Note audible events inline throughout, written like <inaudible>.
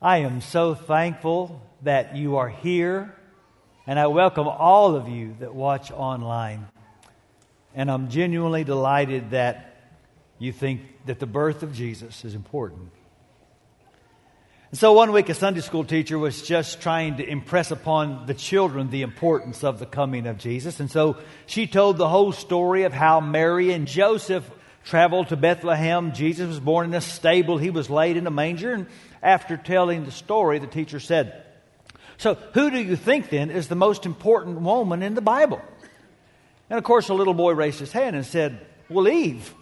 I am so thankful that you are here, and I welcome all of you that watch online. And I'm genuinely delighted that you think that the birth of Jesus is important. And so one week, a Sunday school teacher was just trying to impress upon the children the importance of the coming of Jesus. And so she told the whole story of how Mary and Joseph traveled to Bethlehem. Jesus was born in a stable, he was laid in a manger. And after telling the story, the teacher said, So, who do you think then is the most important woman in the Bible? And of course, a little boy raised his hand and said, Well, Eve.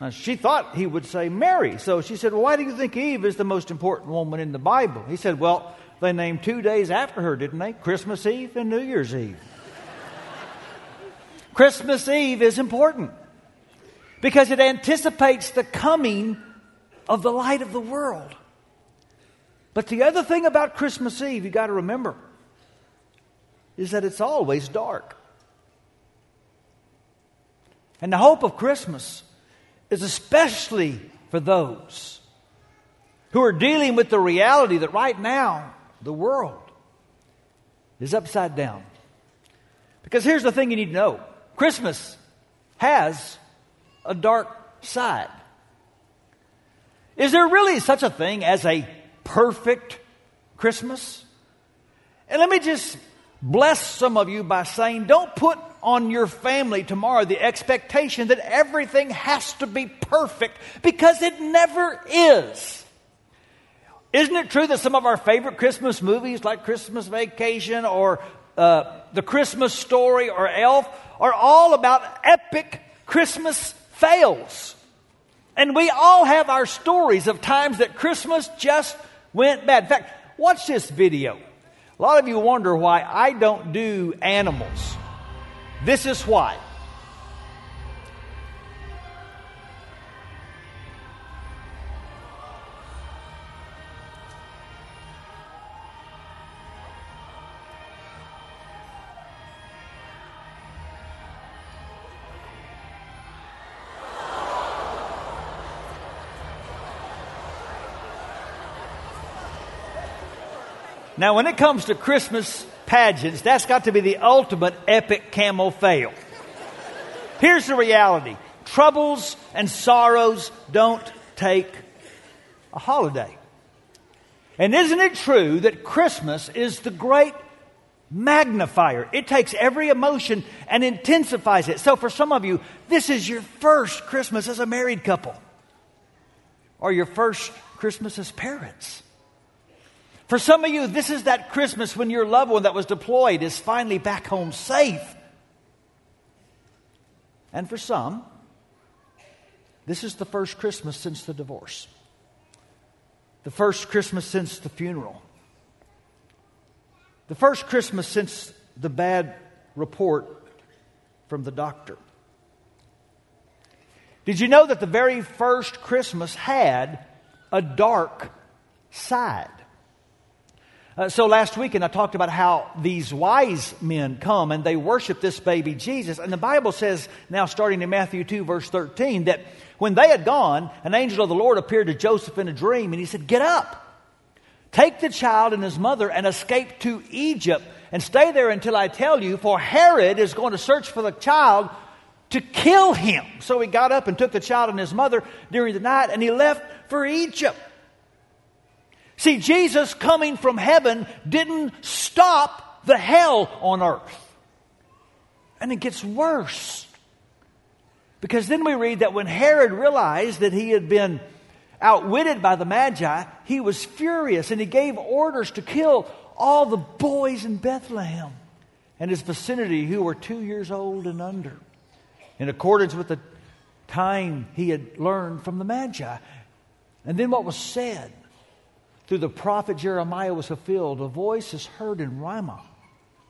Now, she thought he would say Mary. So she said, Well, why do you think Eve is the most important woman in the Bible? He said, Well, they named two days after her, didn't they? Christmas Eve and New Year's Eve. <laughs> Christmas Eve is important because it anticipates the coming of the light of the world. But the other thing about Christmas Eve you got to remember is that it's always dark. And the hope of Christmas is especially for those who are dealing with the reality that right now the world is upside down. Because here's the thing you need to know Christmas has a dark side. Is there really such a thing as a perfect Christmas? And let me just bless some of you by saying don't put on your family tomorrow the expectation that everything has to be perfect because it never is. Isn't it true that some of our favorite Christmas movies, like Christmas Vacation or uh, The Christmas Story or Elf, are all about epic Christmas fails? And we all have our stories of times that Christmas just went bad. In fact, watch this video. A lot of you wonder why I don't do animals. This is why. Now, when it comes to Christmas pageants, that's got to be the ultimate epic camel fail. Here's the reality troubles and sorrows don't take a holiday. And isn't it true that Christmas is the great magnifier? It takes every emotion and intensifies it. So, for some of you, this is your first Christmas as a married couple, or your first Christmas as parents. For some of you, this is that Christmas when your loved one that was deployed is finally back home safe. And for some, this is the first Christmas since the divorce, the first Christmas since the funeral, the first Christmas since the bad report from the doctor. Did you know that the very first Christmas had a dark side? Uh, so last weekend I talked about how these wise men come and they worship this baby Jesus. And the Bible says, now starting in Matthew 2, verse 13, that when they had gone, an angel of the Lord appeared to Joseph in a dream and he said, Get up, take the child and his mother and escape to Egypt and stay there until I tell you, for Herod is going to search for the child to kill him. So he got up and took the child and his mother during the night and he left for Egypt. See, Jesus coming from heaven didn't stop the hell on earth. And it gets worse. Because then we read that when Herod realized that he had been outwitted by the Magi, he was furious and he gave orders to kill all the boys in Bethlehem and his vicinity who were two years old and under, in accordance with the time he had learned from the Magi. And then what was said through the prophet Jeremiah was fulfilled. A voice is heard in Ramah,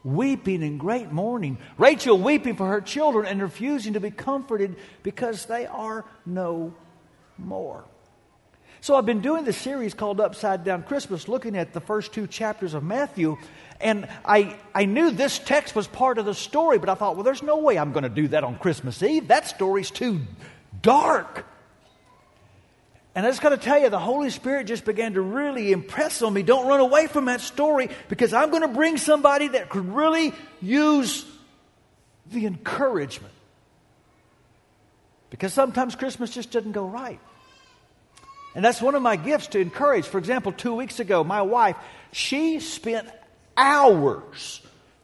weeping in great mourning. Rachel weeping for her children and refusing to be comforted because they are no more. So I've been doing this series called Upside Down Christmas, looking at the first two chapters of Matthew. And I, I knew this text was part of the story, but I thought, well, there's no way I'm going to do that on Christmas Eve. That story's too dark. And I just got to tell you, the Holy Spirit just began to really impress on me. Don't run away from that story because I'm going to bring somebody that could really use the encouragement. Because sometimes Christmas just doesn't go right. And that's one of my gifts to encourage. For example, two weeks ago, my wife, she spent hours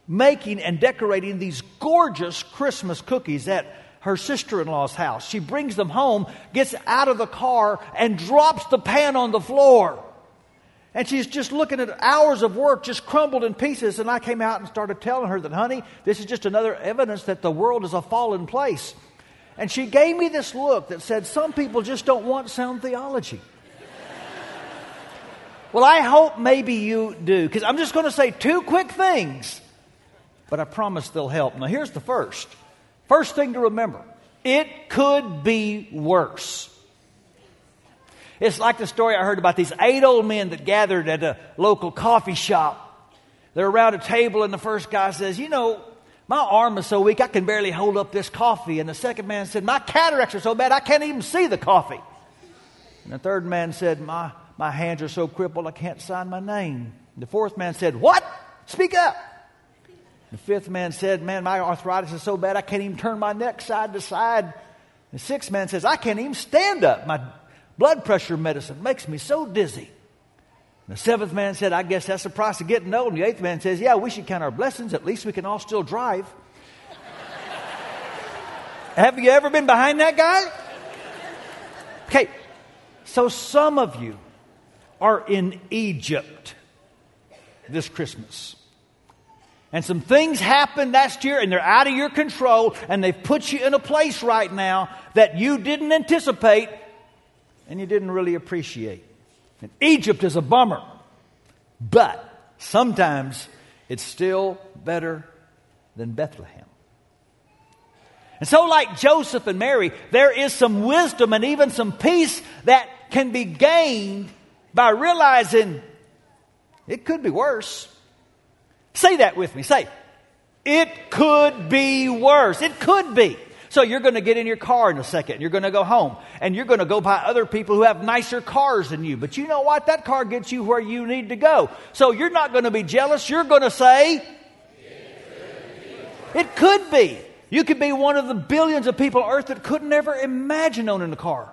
making and decorating these gorgeous Christmas cookies at her sister in law's house. She brings them home, gets out of the car, and drops the pan on the floor. And she's just looking at hours of work just crumbled in pieces. And I came out and started telling her that, honey, this is just another evidence that the world is a fallen place. And she gave me this look that said, Some people just don't want sound theology. <laughs> well, I hope maybe you do, because I'm just going to say two quick things, but I promise they'll help. Now, here's the first First thing to remember it could be worse. It's like the story I heard about these eight old men that gathered at a local coffee shop. They're around a table, and the first guy says, You know, my arm is so weak I can barely hold up this coffee. And the second man said, My cataracts are so bad I can't even see the coffee. And the third man said, My, my hands are so crippled I can't sign my name. And the fourth man said, What? Speak up. The fifth man said, Man, my arthritis is so bad I can't even turn my neck side to side. The sixth man says, I can't even stand up. My blood pressure medicine makes me so dizzy. The seventh man said, I guess that's the price of getting old. And the eighth man says, Yeah, we should count our blessings. At least we can all still drive. <laughs> Have you ever been behind that guy? Okay, so some of you are in Egypt this Christmas and some things happened last year and they're out of your control and they've put you in a place right now that you didn't anticipate and you didn't really appreciate. And Egypt is a bummer, but sometimes it's still better than Bethlehem. And so, like Joseph and Mary, there is some wisdom and even some peace that can be gained by realizing it could be worse. Say that with me. Say, it could be worse. It could be. So you're going to get in your car in a second. You're going to go home and you're going to go by other people who have nicer cars than you. But you know what? That car gets you where you need to go. So you're not going to be jealous. You're going to say, it could be. You could be one of the billions of people on earth that couldn't ever imagine owning a car.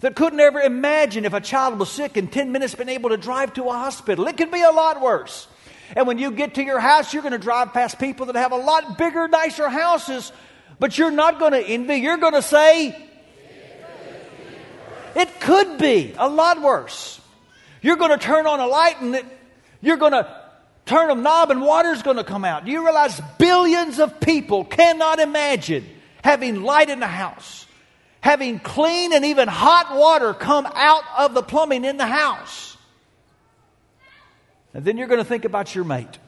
That couldn't ever imagine if a child was sick in 10 minutes being able to drive to a hospital. It could be a lot worse. And when you get to your house, you're going to drive past people that have a lot bigger, nicer houses, but you're not going to envy. You're going to say, it could be a lot worse. You're going to turn on a light and it, you're going to turn a knob and water's going to come out. Do you realize billions of people cannot imagine having light in the house, having clean and even hot water come out of the plumbing in the house? And then you're going to think about your mate.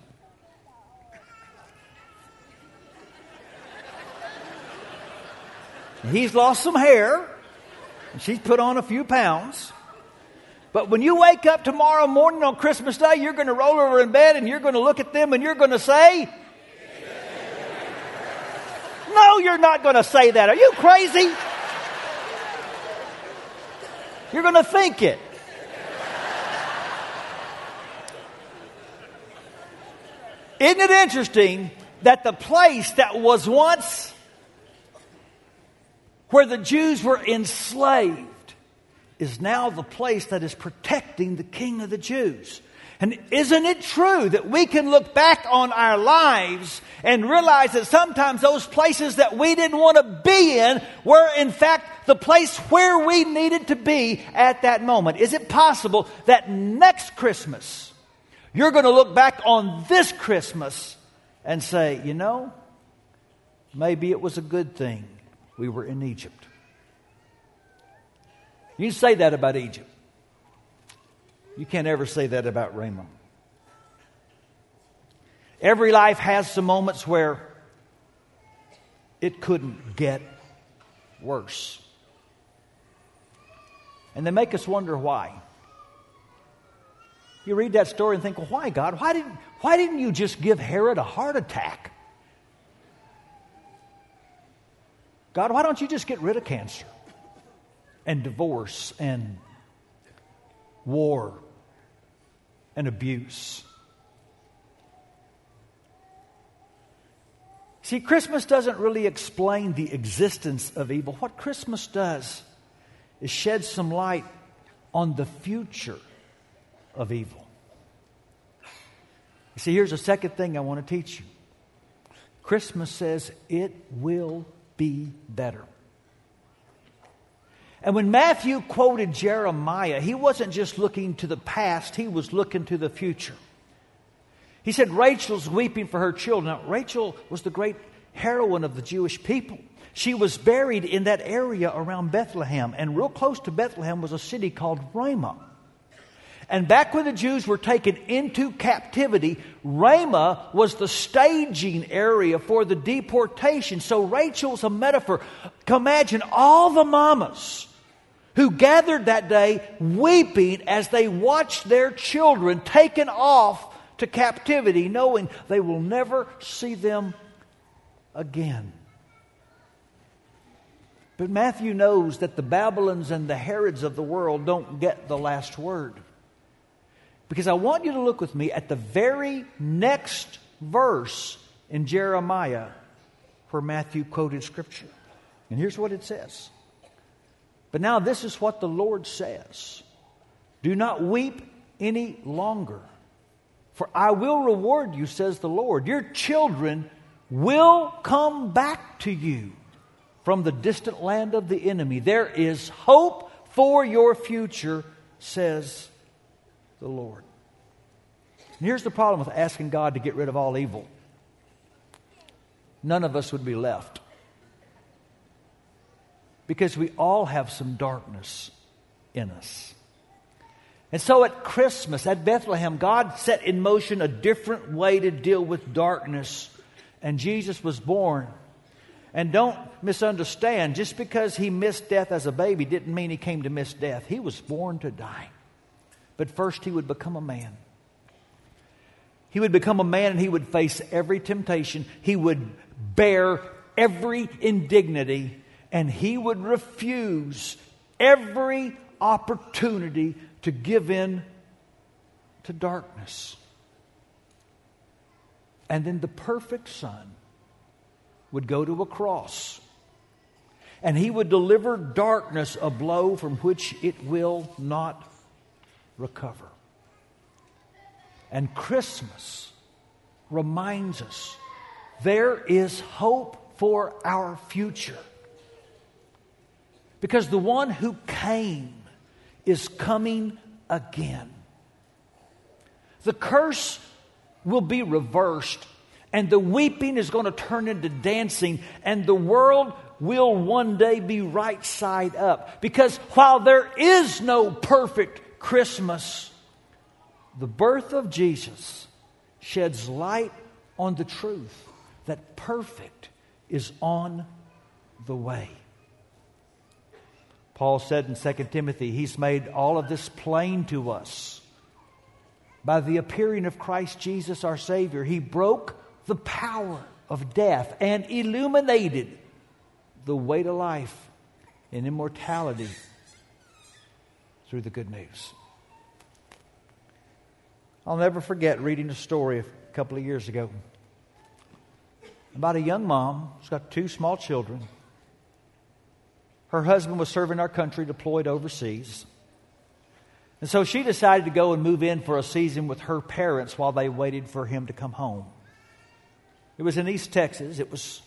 He's lost some hair, she's put on a few pounds. But when you wake up tomorrow morning on Christmas Day, you're going to roll over in bed and you're going to look at them and you're going to say, No, you're not going to say that. Are you crazy? You're going to think it. Isn't it interesting that the place that was once where the Jews were enslaved is now the place that is protecting the King of the Jews? And isn't it true that we can look back on our lives and realize that sometimes those places that we didn't want to be in were, in fact, the place where we needed to be at that moment? Is it possible that next Christmas, you're going to look back on this Christmas and say, you know, maybe it was a good thing we were in Egypt. You say that about Egypt. You can't ever say that about Ramah. Every life has some moments where it couldn't get worse. And they make us wonder why. You read that story and think, well, why, God? Why didn't, why didn't you just give Herod a heart attack? God, why don't you just get rid of cancer and divorce and war, and abuse. See, Christmas doesn't really explain the existence of evil. What Christmas does is shed some light on the future of evil. You see, here's a second thing I want to teach you Christmas says it will be better. And when Matthew quoted Jeremiah, he wasn't just looking to the past, he was looking to the future. He said, Rachel's weeping for her children. Now, Rachel was the great heroine of the Jewish people. She was buried in that area around Bethlehem, and real close to Bethlehem was a city called Ramah. And back when the Jews were taken into captivity, Ramah was the staging area for the deportation. So Rachel's a metaphor. Imagine all the mamas who gathered that day weeping as they watched their children taken off to captivity, knowing they will never see them again. But Matthew knows that the Babylons and the Herods of the world don't get the last word. Because I want you to look with me at the very next verse in Jeremiah where Matthew quoted Scripture. And here's what it says but now this is what the Lord says Do not weep any longer, for I will reward you, says the Lord. Your children will come back to you from the distant land of the enemy. There is hope for your future, says the Lord. And here's the problem with asking God to get rid of all evil none of us would be left because we all have some darkness in us. And so at Christmas, at Bethlehem, God set in motion a different way to deal with darkness, and Jesus was born. And don't misunderstand, just because he missed death as a baby didn't mean he came to miss death. He was born to die. But first, he would become a man. He would become a man and he would face every temptation. He would bear every indignity and he would refuse every opportunity to give in to darkness. And then the perfect Son would go to a cross and he would deliver darkness a blow from which it will not recover. And Christmas reminds us there is hope for our future. Because the one who came is coming again. The curse will be reversed, and the weeping is going to turn into dancing, and the world will one day be right side up. Because while there is no perfect Christmas, the birth of Jesus sheds light on the truth that perfect is on the way. Paul said in 2 Timothy, He's made all of this plain to us. By the appearing of Christ Jesus our Savior, He broke the power of death and illuminated the way to life and immortality through the good news. I'll never forget reading a story a couple of years ago about a young mom who's got two small children. Her husband was serving our country, deployed overseas. And so she decided to go and move in for a season with her parents while they waited for him to come home. It was in East Texas. It was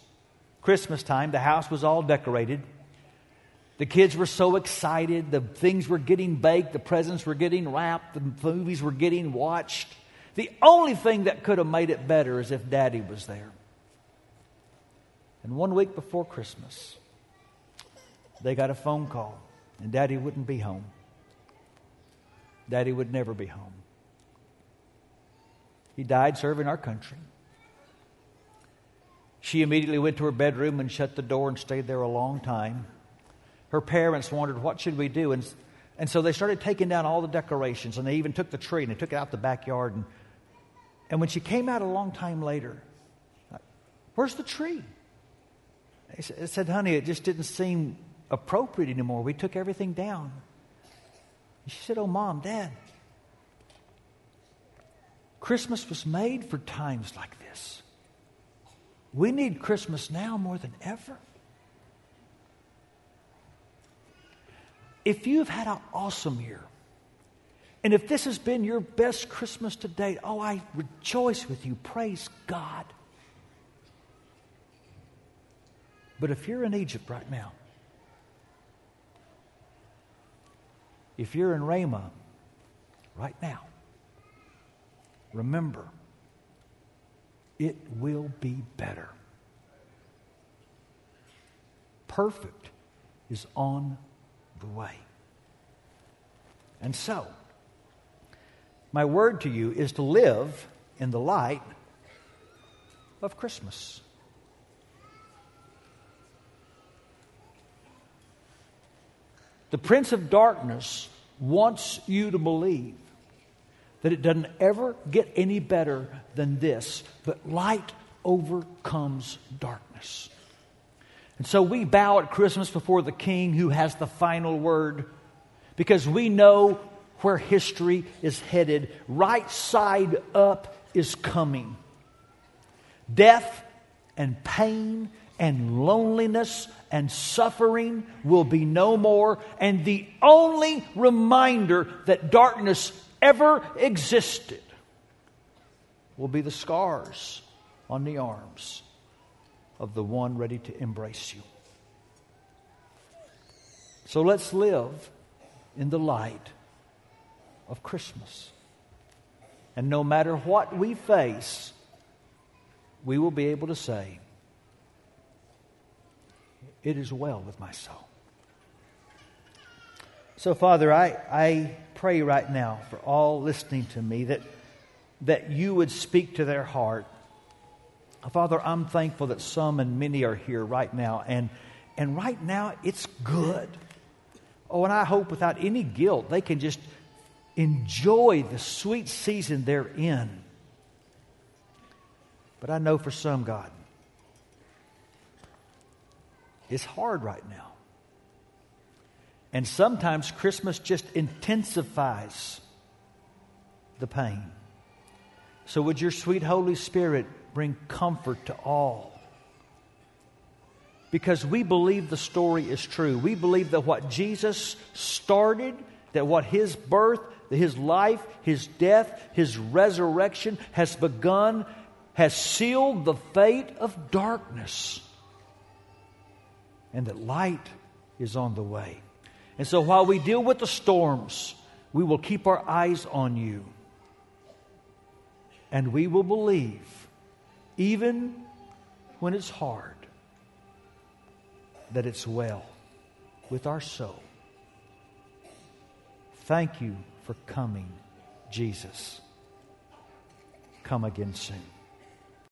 Christmas time. The house was all decorated. The kids were so excited. The things were getting baked. The presents were getting wrapped. The movies were getting watched. The only thing that could have made it better is if daddy was there. And one week before Christmas, they got a phone call, and Daddy wouldn't be home. Daddy would never be home. He died serving our country. She immediately went to her bedroom and shut the door and stayed there a long time. Her parents wondered, what should we do? And, and so they started taking down all the decorations, and they even took the tree and they took it out the backyard. And, and when she came out a long time later, where's the tree? I said, honey, it just didn't seem appropriate anymore. We took everything down. She said, Oh, mom, dad, Christmas was made for times like this. We need Christmas now more than ever. If you've had an awesome year, and if this has been your best Christmas to date, oh, I rejoice with you. Praise God. But if you're in Egypt right now, if you're in Ramah right now, remember, it will be better. Perfect is on the way. And so, my word to you is to live in the light of Christmas. The Prince of Darkness wants you to believe that it doesn't ever get any better than this, but light overcomes darkness. And so we bow at Christmas before the King who has the final word because we know where history is headed. Right side up is coming. Death and pain and loneliness and suffering will be no more. And the only reminder that darkness ever existed will be the scars on the arms of the one ready to embrace you. So let's live in the light of Christmas. And no matter what we face, we will be able to say, It is well with my soul. So, Father, I, I pray right now for all listening to me that, that you would speak to their heart. Father, I'm thankful that some and many are here right now, and, and right now it's good. Oh, and I hope without any guilt they can just enjoy the sweet season they're in. But I know for some, God, it's hard right now. And sometimes Christmas just intensifies the pain. So, would your sweet Holy Spirit bring comfort to all? Because we believe the story is true. We believe that what Jesus started, that what his birth his life, his death, his resurrection has begun, has sealed the fate of darkness, and that light is on the way. And so while we deal with the storms, we will keep our eyes on you. And we will believe, even when it's hard, that it's well with our soul. Thank you for coming, Jesus. Come again soon.